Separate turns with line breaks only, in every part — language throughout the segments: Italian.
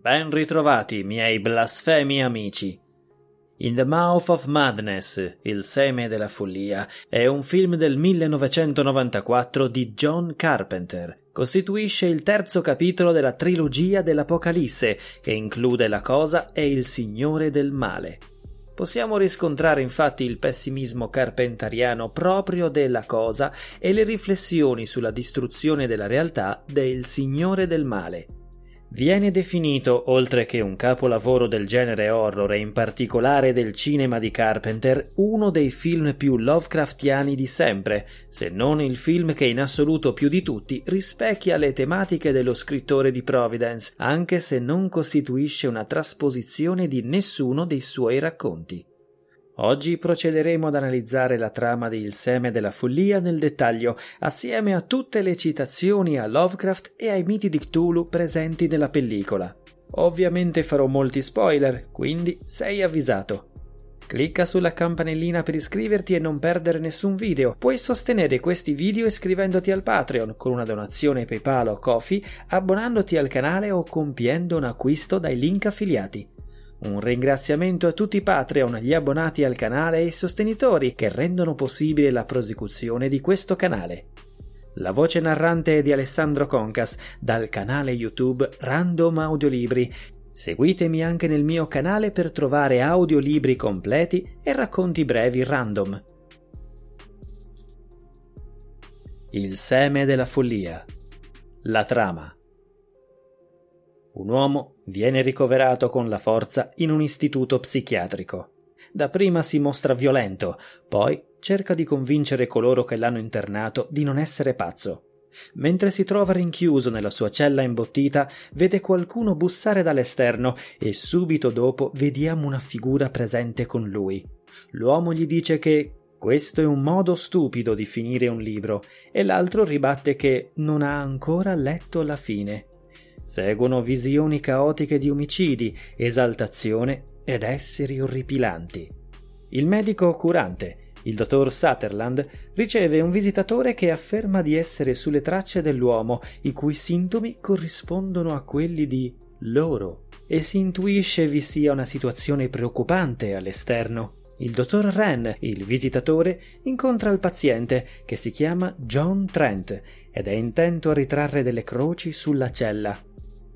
Ben ritrovati, miei blasfemi amici. In the Mouth of Madness, Il seme della follia, è un film del 1994 di John Carpenter. Costituisce il terzo capitolo della trilogia dell'Apocalisse, che include la cosa e il Signore del male. Possiamo riscontrare infatti il pessimismo carpentariano proprio della cosa e le riflessioni sulla distruzione della realtà del Signore del male. Viene definito, oltre che un capolavoro del genere horror e in particolare del cinema di Carpenter, uno dei film più Lovecraftiani di sempre, se non il film che in assoluto più di tutti rispecchia le tematiche dello scrittore di Providence, anche se non costituisce una trasposizione di nessuno dei suoi racconti. Oggi procederemo ad analizzare la trama di Il seme della follia nel dettaglio, assieme a tutte le citazioni a Lovecraft e ai miti di Cthulhu presenti nella pellicola. Ovviamente farò molti spoiler, quindi sei avvisato. Clicca sulla campanellina per iscriverti e non perdere nessun video. Puoi sostenere questi video iscrivendoti al Patreon con una donazione PayPal o Kofi, abbonandoti al canale o compiendo un acquisto dai link affiliati. Un ringraziamento a tutti i Patreon, gli abbonati al canale e i sostenitori che rendono possibile la prosecuzione di questo canale. La voce narrante è di Alessandro Concas dal canale YouTube Random Audiolibri. Seguitemi anche nel mio canale per trovare audiolibri completi e racconti brevi random. Il seme della follia. La trama. Un uomo viene ricoverato con la forza in un istituto psichiatrico. Dapprima si mostra violento, poi cerca di convincere coloro che l'hanno internato di non essere pazzo. Mentre si trova rinchiuso nella sua cella imbottita, vede qualcuno bussare dall'esterno e subito dopo vediamo una figura presente con lui. L'uomo gli dice che questo è un modo stupido di finire un libro e l'altro ribatte che non ha ancora letto la fine. Seguono visioni caotiche di omicidi, esaltazione ed esseri orripilanti. Il medico curante, il dottor Sutherland, riceve un visitatore che afferma di essere sulle tracce dell'uomo, i cui sintomi corrispondono a quelli di loro, e si intuisce vi sia una situazione preoccupante all'esterno. Il dottor Wren, il visitatore, incontra il paziente, che si chiama John Trent, ed è intento a ritrarre delle croci sulla cella.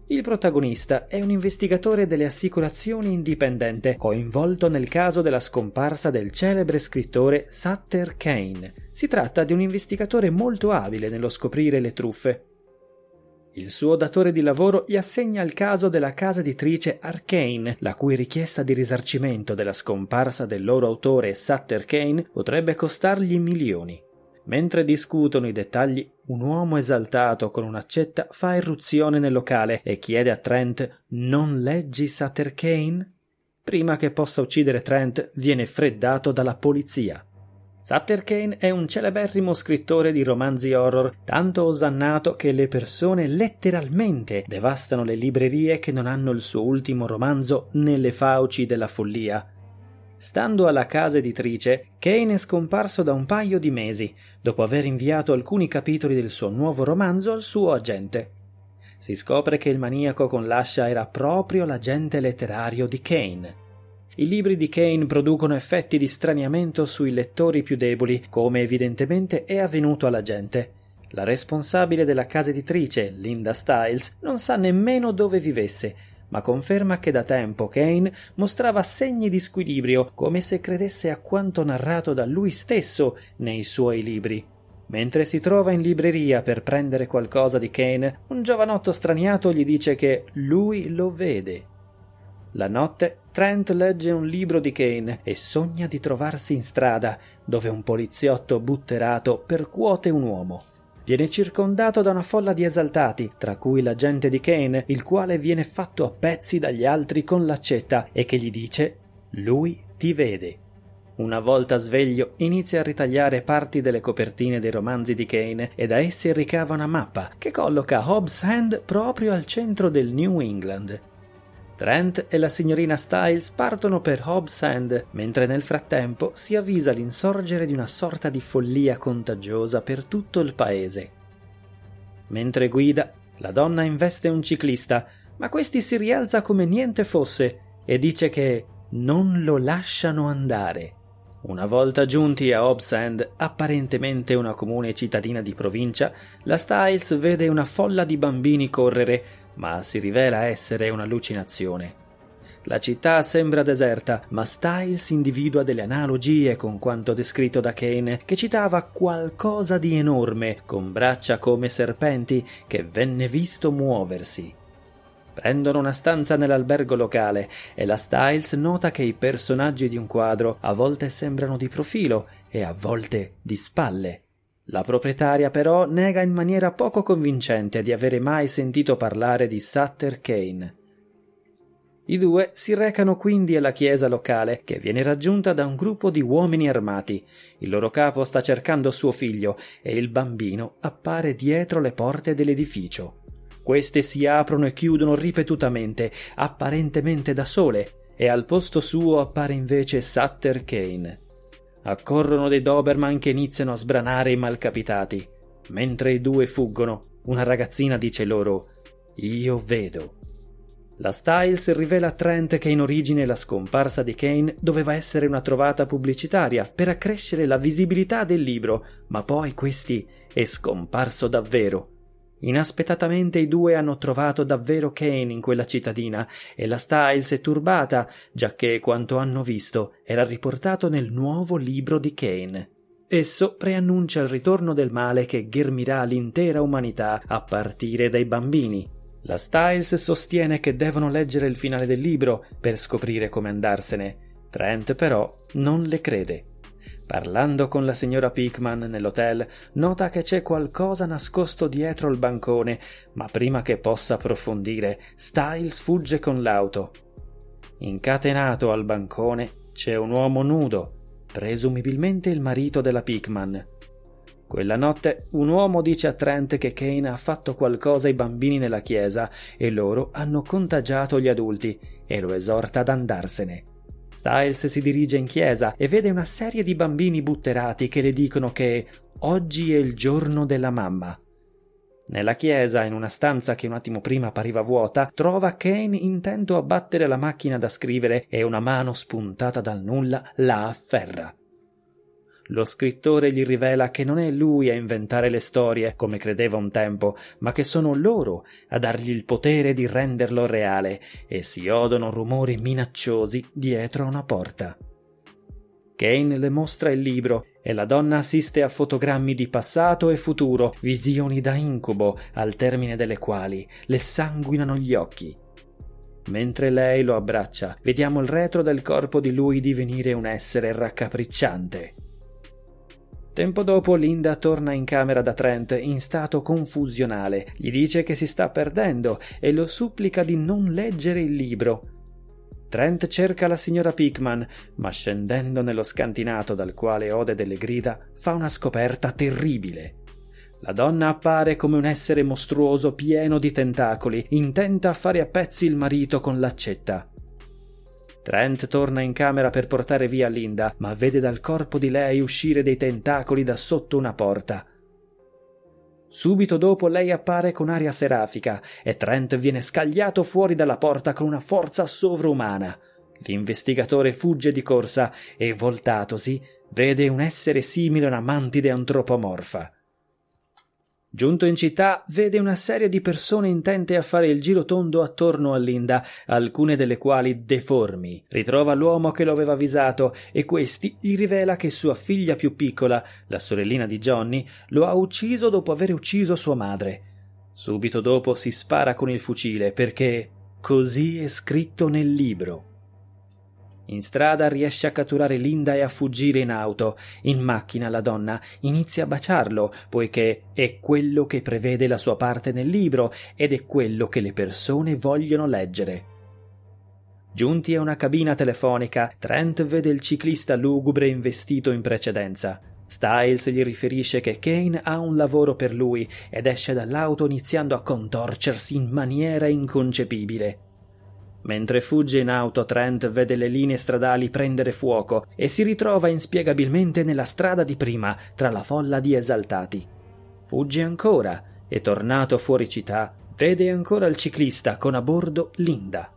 Il protagonista è un investigatore delle assicurazioni indipendente, coinvolto nel caso della scomparsa del celebre scrittore Sutter Kane. Si tratta di un investigatore molto abile nello scoprire le truffe. Il suo datore di lavoro gli assegna il caso della casa editrice Arcane, la cui richiesta di risarcimento della scomparsa del loro autore Sutter Kane potrebbe costargli milioni. Mentre discutono i dettagli, un uomo esaltato con un'accetta fa irruzione nel locale e chiede a Trent Non leggi Sutter Kane? Prima che possa uccidere Trent, viene freddato dalla polizia. Sutter Kane è un celeberrimo scrittore di romanzi horror, tanto osannato che le persone letteralmente devastano le librerie che non hanno il suo ultimo romanzo nelle fauci della follia. Stando alla casa editrice, Kane è scomparso da un paio di mesi, dopo aver inviato alcuni capitoli del suo nuovo romanzo al suo agente. Si scopre che il maniaco con l'ascia era proprio l'agente letterario di Kane. I libri di Kane producono effetti di straniamento sui lettori più deboli, come evidentemente è avvenuto all'agente. La responsabile della casa editrice, Linda Stiles, non sa nemmeno dove vivesse, ma conferma che da tempo Kane mostrava segni di squilibrio, come se credesse a quanto narrato da lui stesso nei suoi libri. Mentre si trova in libreria per prendere qualcosa di Kane, un giovanotto straniato gli dice che lui lo vede. La notte Trent legge un libro di Kane e sogna di trovarsi in strada, dove un poliziotto butterato percuote un uomo. Viene circondato da una folla di esaltati, tra cui l'agente di Kane, il quale viene fatto a pezzi dagli altri con l'accetta e che gli dice Lui ti vede. Una volta sveglio inizia a ritagliare parti delle copertine dei romanzi di Kane e da essi ricava una mappa che colloca Hobbs End proprio al centro del New England. Trent e la signorina Styles partono per Hobbs End, mentre nel frattempo si avvisa l'insorgere di una sorta di follia contagiosa per tutto il paese. Mentre guida, la donna investe un ciclista, ma questi si rialza come niente fosse e dice che non lo lasciano andare. Una volta giunti a Hobbs End, apparentemente una comune cittadina di provincia, la Styles vede una folla di bambini correre, ma si rivela essere un'allucinazione. La città sembra deserta, ma Styles individua delle analogie con quanto descritto da Kane, che citava qualcosa di enorme, con braccia come serpenti, che venne visto muoversi. Prendono una stanza nell'albergo locale e la Styles nota che i personaggi di un quadro a volte sembrano di profilo e a volte di spalle. La proprietaria però nega in maniera poco convincente di avere mai sentito parlare di Sutter Kane. I due si recano quindi alla chiesa locale, che viene raggiunta da un gruppo di uomini armati. Il loro capo sta cercando suo figlio e il bambino appare dietro le porte dell'edificio. Queste si aprono e chiudono ripetutamente, apparentemente da sole, e al posto suo appare invece Sutter Kane. Accorrono dei Doberman che iniziano a sbranare i malcapitati. Mentre i due fuggono, una ragazzina dice loro: Io vedo. La Styles rivela a Trent che in origine la scomparsa di Kane doveva essere una trovata pubblicitaria per accrescere la visibilità del libro, ma poi questi è scomparso davvero Inaspettatamente i due hanno trovato davvero Kane in quella cittadina e la Styles è turbata, giacché quanto hanno visto era riportato nel nuovo libro di Kane. Esso preannuncia il ritorno del male che ghermirà l'intera umanità a partire dai bambini. La Styles sostiene che devono leggere il finale del libro per scoprire come andarsene. Trent però non le crede. Parlando con la signora Pickman nell'hotel, nota che c'è qualcosa nascosto dietro il bancone, ma prima che possa approfondire, Styles fugge con l'auto. Incatenato al bancone c'è un uomo nudo, presumibilmente il marito della Pickman. Quella notte un uomo dice a Trent che Kane ha fatto qualcosa ai bambini nella chiesa e loro hanno contagiato gli adulti e lo esorta ad andarsene. Styles si dirige in chiesa e vede una serie di bambini butterati che le dicono che oggi è il giorno della mamma. Nella chiesa, in una stanza che un attimo prima appariva vuota, trova Kane intento a battere la macchina da scrivere e una mano spuntata dal nulla la afferra. Lo scrittore gli rivela che non è lui a inventare le storie, come credeva un tempo, ma che sono loro a dargli il potere di renderlo reale, e si odono rumori minacciosi dietro una porta. Kane le mostra il libro e la donna assiste a fotogrammi di passato e futuro, visioni da incubo, al termine delle quali le sanguinano gli occhi. Mentre lei lo abbraccia, vediamo il retro del corpo di lui divenire un essere raccapricciante. Tempo dopo Linda torna in camera da Trent in stato confusionale, gli dice che si sta perdendo e lo supplica di non leggere il libro. Trent cerca la signora Pickman, ma scendendo nello scantinato dal quale ode delle grida, fa una scoperta terribile. La donna appare come un essere mostruoso pieno di tentacoli, intenta a fare a pezzi il marito con l'accetta. Trent torna in camera per portare via Linda, ma vede dal corpo di lei uscire dei tentacoli da sotto una porta. Subito dopo lei appare con aria serafica e Trent viene scagliato fuori dalla porta con una forza sovrumana. L'investigatore fugge di corsa e, voltatosi, vede un essere simile a una mantide antropomorfa. Giunto in città, vede una serie di persone intente a fare il giro tondo attorno a Linda, alcune delle quali deformi. Ritrova l'uomo che lo aveva avvisato e questi gli rivela che sua figlia più piccola, la sorellina di Johnny, lo ha ucciso dopo aver ucciso sua madre. Subito dopo si spara con il fucile perché così è scritto nel libro. In strada riesce a catturare Linda e a fuggire in auto. In macchina la donna inizia a baciarlo, poiché è quello che prevede la sua parte nel libro ed è quello che le persone vogliono leggere. Giunti a una cabina telefonica, Trent vede il ciclista lugubre investito in precedenza. Styles gli riferisce che Kane ha un lavoro per lui ed esce dall'auto iniziando a contorcersi in maniera inconcepibile. Mentre fugge in auto, Trent vede le linee stradali prendere fuoco e si ritrova inspiegabilmente nella strada di prima, tra la folla di esaltati. Fugge ancora e, tornato fuori città, vede ancora il ciclista con a bordo Linda.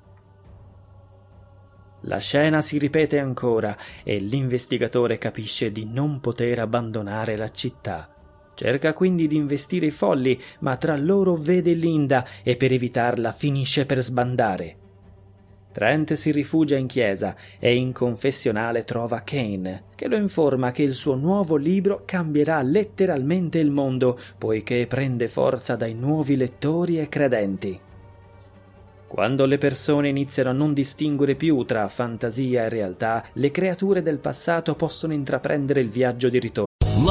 La scena si ripete ancora e l'investigatore capisce di non poter abbandonare la città. Cerca quindi di investire i folli, ma tra loro vede Linda e per evitarla finisce per sbandare. Trent si rifugia in chiesa e in confessionale trova Kane, che lo informa che il suo nuovo libro cambierà letteralmente il mondo, poiché prende forza dai nuovi lettori e credenti. Quando le persone iniziano a non distinguere più tra fantasia e realtà, le creature del passato possono intraprendere il viaggio di ritorno.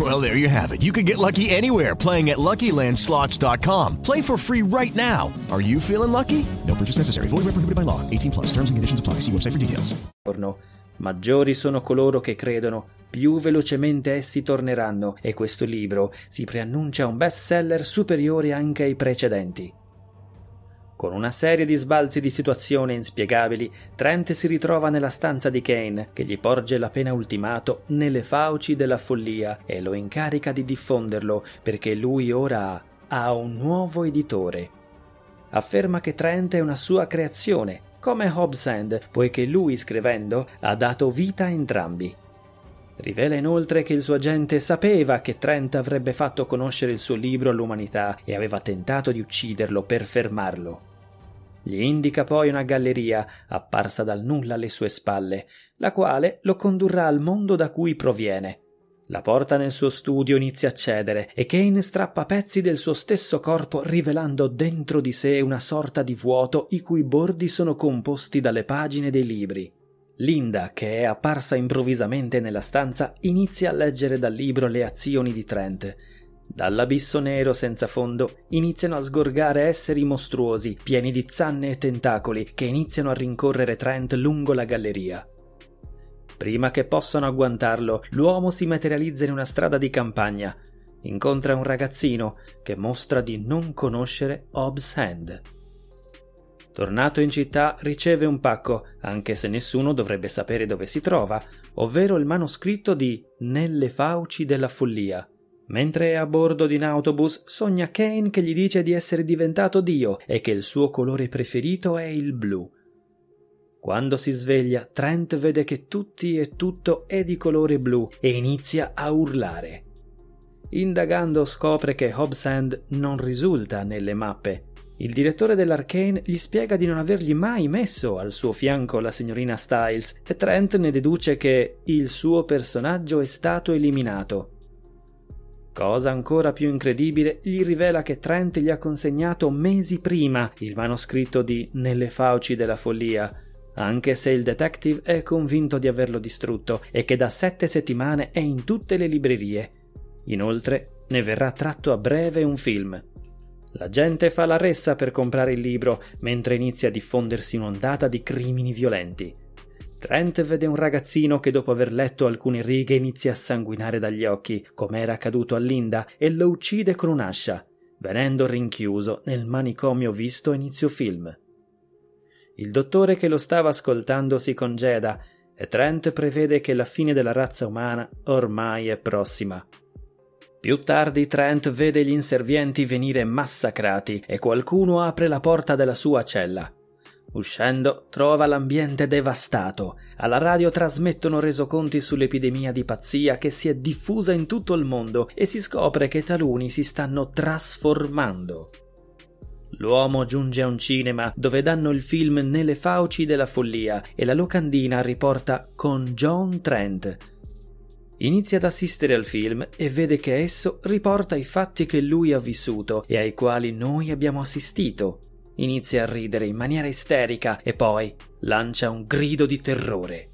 Well, there you have it. You can get lucky anywhere playing at LuckyLandSlots.com. Play for free right now. Are you feeling lucky? No purchase necessary. Void where prohibited by law. 18 plus. Terms and conditions apply. See website for details.
Maggiori sono coloro che credono, più velocemente essi torneranno e questo libro si preannuncia un bestseller superiore anche ai precedenti. Con una serie di sbalzi di situazione inspiegabili, Trent si ritrova nella stanza di Kane, che gli porge l'appena ultimato nelle fauci della follia e lo incarica di diffonderlo perché lui ora ha, un nuovo editore. Afferma che Trent è una sua creazione, come Hobbs End, poiché lui scrivendo ha dato vita a entrambi. Rivela inoltre che il suo agente sapeva che Trent avrebbe fatto conoscere il suo libro all'umanità e aveva tentato di ucciderlo per fermarlo. Gli indica poi una galleria apparsa dal nulla alle sue spalle, la quale lo condurrà al mondo da cui proviene. La porta nel suo studio inizia a cedere e Kane strappa pezzi del suo stesso corpo rivelando dentro di sé una sorta di vuoto i cui bordi sono composti dalle pagine dei libri. Linda, che è apparsa improvvisamente nella stanza, inizia a leggere dal libro le azioni di Trent. Dall'abisso nero senza fondo iniziano a sgorgare esseri mostruosi, pieni di zanne e tentacoli, che iniziano a rincorrere Trent lungo la galleria. Prima che possano agguantarlo, l'uomo si materializza in una strada di campagna. Incontra un ragazzino che mostra di non conoscere Hobbs Hand. Tornato in città, riceve un pacco, anche se nessuno dovrebbe sapere dove si trova, ovvero il manoscritto di Nelle fauci della follia. Mentre è a bordo di un autobus, sogna Kane che gli dice di essere diventato Dio e che il suo colore preferito è il blu. Quando si sveglia, Trent vede che tutti e tutto è di colore blu e inizia a urlare. Indagando scopre che Hobbs End non risulta nelle mappe. Il direttore dell'Arcane gli spiega di non avergli mai messo al suo fianco la signorina Styles e Trent ne deduce che il suo personaggio è stato eliminato. Cosa ancora più incredibile, gli rivela che Trent gli ha consegnato mesi prima il manoscritto di Nelle fauci della follia, anche se il detective è convinto di averlo distrutto e che da sette settimane è in tutte le librerie. Inoltre, ne verrà tratto a breve un film. La gente fa la ressa per comprare il libro, mentre inizia a diffondersi un'ondata di crimini violenti. Trent vede un ragazzino che dopo aver letto alcune righe inizia a sanguinare dagli occhi, come era accaduto a Linda, e lo uccide con un'ascia, venendo rinchiuso nel manicomio visto inizio film. Il dottore che lo stava ascoltando si congeda e Trent prevede che la fine della razza umana ormai è prossima. Più tardi Trent vede gli inservienti venire massacrati e qualcuno apre la porta della sua cella. Uscendo, trova l'ambiente devastato. Alla radio trasmettono resoconti sull'epidemia di pazzia che si è diffusa in tutto il mondo e si scopre che taluni si stanno trasformando. L'uomo giunge a un cinema dove danno il film Nelle fauci della follia e la locandina riporta con John Trent. Inizia ad assistere al film e vede che esso riporta i fatti che lui ha vissuto e ai quali noi abbiamo assistito. Inizia a ridere in maniera isterica e poi lancia un grido di terrore.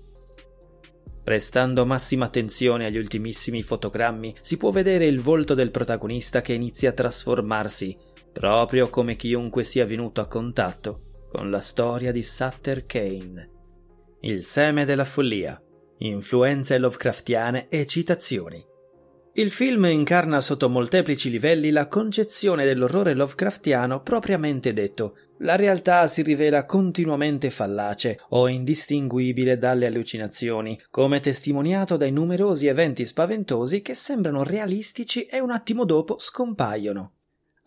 Prestando massima attenzione agli ultimissimi fotogrammi, si può vedere il volto del protagonista che inizia a trasformarsi, proprio come chiunque sia venuto a contatto con la storia di Sutter Kane. Il seme della follia, influenze Lovecraftiane e citazioni. Il film incarna sotto molteplici livelli la concezione dell'orrore Lovecraftiano propriamente detto. La realtà si rivela continuamente fallace o indistinguibile dalle allucinazioni, come testimoniato dai numerosi eventi spaventosi che sembrano realistici e un attimo dopo scompaiono.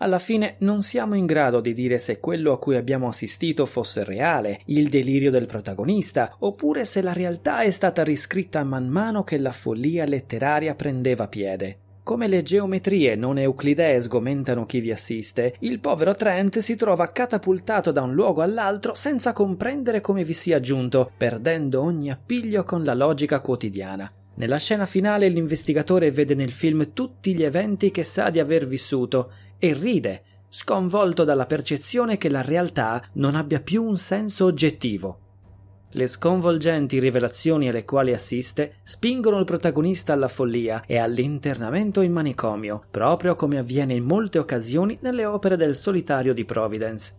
Alla fine non siamo in grado di dire se quello a cui abbiamo assistito fosse reale, il delirio del protagonista, oppure se la realtà è stata riscritta man mano che la follia letteraria prendeva piede. Come le geometrie non euclidee sgomentano chi vi assiste, il povero Trent si trova catapultato da un luogo all'altro senza comprendere come vi sia giunto, perdendo ogni appiglio con la logica quotidiana. Nella scena finale l'investigatore vede nel film tutti gli eventi che sa di aver vissuto e ride, sconvolto dalla percezione che la realtà non abbia più un senso oggettivo. Le sconvolgenti rivelazioni alle quali assiste spingono il protagonista alla follia e all'internamento in manicomio, proprio come avviene in molte occasioni nelle opere del solitario di Providence.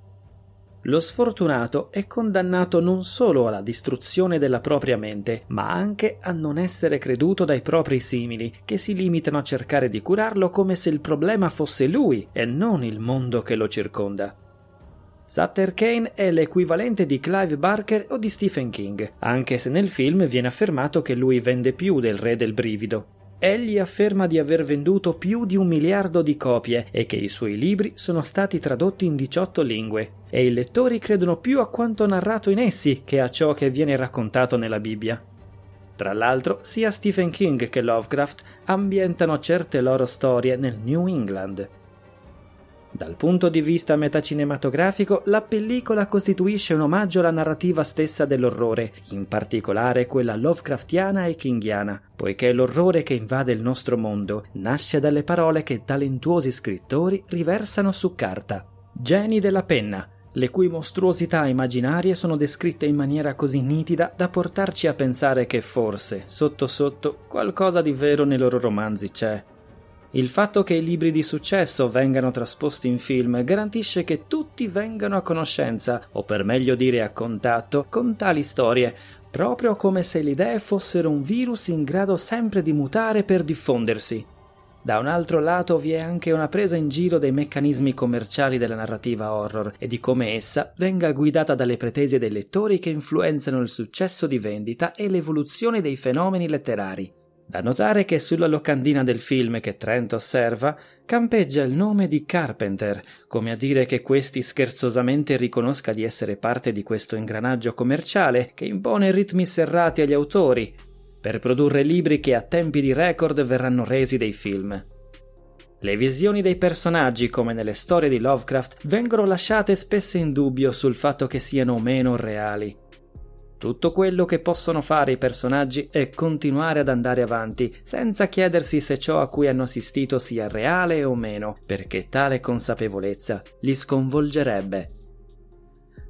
Lo sfortunato è condannato non solo alla distruzione della propria mente, ma anche a non essere creduto dai propri simili, che si limitano a cercare di curarlo come se il problema fosse lui e non il mondo che lo circonda. Sutter Kane è l'equivalente di Clive Barker o di Stephen King, anche se nel film viene affermato che lui vende più del Re del Brivido. Egli afferma di aver venduto più di un miliardo di copie e che i suoi libri sono stati tradotti in 18 lingue, e i lettori credono più a quanto narrato in essi che a ciò che viene raccontato nella Bibbia. Tra l'altro, sia Stephen King che Lovecraft ambientano certe loro storie nel New England, dal punto di vista metacinematografico, la pellicola costituisce un omaggio alla narrativa stessa dell'orrore, in particolare quella Lovecraftiana e kingiana, poiché l'orrore che invade il nostro mondo nasce dalle parole che talentuosi scrittori riversano su carta. Geni della penna, le cui mostruosità immaginarie sono descritte in maniera così nitida da portarci a pensare che forse, sotto sotto, qualcosa di vero nei loro romanzi c'è. Il fatto che i libri di successo vengano trasposti in film garantisce che tutti vengano a conoscenza, o per meglio dire a contatto, con tali storie, proprio come se le idee fossero un virus in grado sempre di mutare per diffondersi. Da un altro lato vi è anche una presa in giro dei meccanismi commerciali della narrativa horror e di come essa venga guidata dalle pretese dei lettori che influenzano il successo di vendita e l'evoluzione dei fenomeni letterari. Da notare che sulla locandina del film che Trent osserva campeggia il nome di Carpenter, come a dire che questi scherzosamente riconosca di essere parte di questo ingranaggio commerciale che impone ritmi serrati agli autori per produrre libri che a tempi di record verranno resi dei film. Le visioni dei personaggi, come nelle storie di Lovecraft, vengono lasciate spesso in dubbio sul fatto che siano meno reali. Tutto quello che possono fare i personaggi è continuare ad andare avanti, senza chiedersi se ciò a cui hanno assistito sia reale o meno, perché tale consapevolezza li sconvolgerebbe.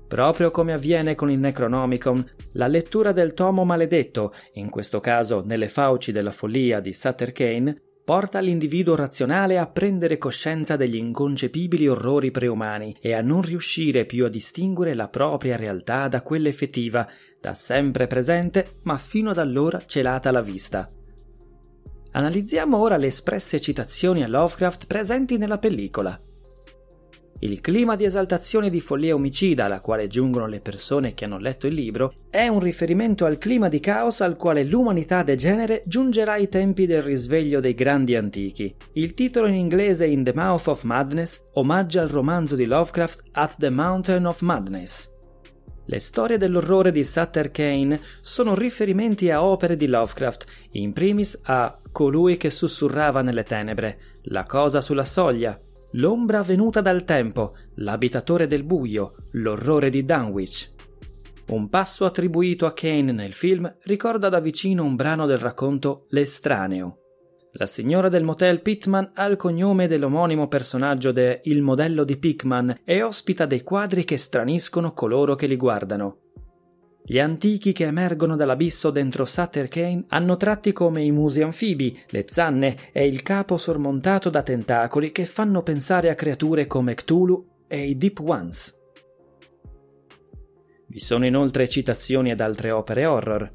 Proprio come avviene con il Necronomicon, la lettura del tomo maledetto, in questo caso nelle fauci della follia di Sutter Kane, porta l'individuo razionale a prendere coscienza degli inconcepibili orrori preumani e a non riuscire più a distinguere la propria realtà da quella effettiva, da sempre presente ma fino ad allora celata alla vista. Analizziamo ora le espresse citazioni a Lovecraft presenti nella pellicola. Il clima di esaltazione e di follia omicida alla quale giungono le persone che hanno letto il libro è un riferimento al clima di caos al quale l'umanità degenere giungerà ai tempi del risveglio dei grandi antichi. Il titolo in inglese In the Mouth of Madness omaggia il romanzo di Lovecraft At the Mountain of Madness. Le storie dell'orrore di Sutter Kane sono riferimenti a opere di Lovecraft, in primis a Colui che sussurrava nelle tenebre, La cosa sulla soglia, l'ombra venuta dal tempo, l'abitatore del buio, l'orrore di Dunwich. Un passo attribuito a Kane nel film ricorda da vicino un brano del racconto L'estraneo. La signora del motel Pittman ha il cognome dell'omonimo personaggio de Il modello di Pickman e ospita dei quadri che straniscono coloro che li guardano. Gli antichi che emergono dall'abisso dentro Sutter Kane hanno tratti come i musi anfibi, le zanne e il capo sormontato da tentacoli che fanno pensare a creature come Cthulhu e i Deep Ones. Vi sono inoltre citazioni ad altre opere horror.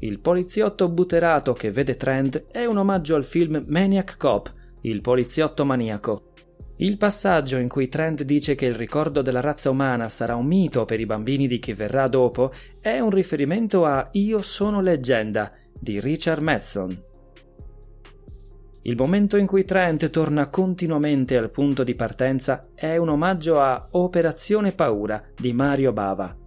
Il poliziotto butterato che vede Trent è un omaggio al film Maniac Cop, il poliziotto maniaco, il passaggio in cui Trent dice che il ricordo della razza umana sarà un mito per i bambini di chi verrà dopo è un riferimento a Io sono leggenda di Richard Madson. Il momento in cui Trent torna continuamente al punto di partenza è un omaggio a Operazione Paura di Mario Bava.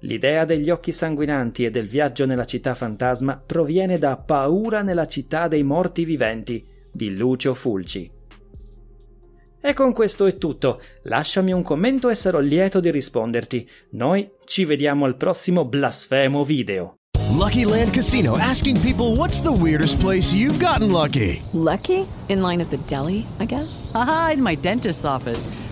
L'idea degli occhi sanguinanti e del viaggio nella città fantasma proviene da Paura nella città dei morti viventi di Lucio Fulci. E con questo è tutto. Lasciami un commento e sarò lieto di risponderti. Noi ci vediamo al prossimo blasfemo video.
Lucky Land Casino asking people what's the weirdest place you've gotten lucky?
Lucky? In line at the deli, I guess?
Aha, in my dentist's office.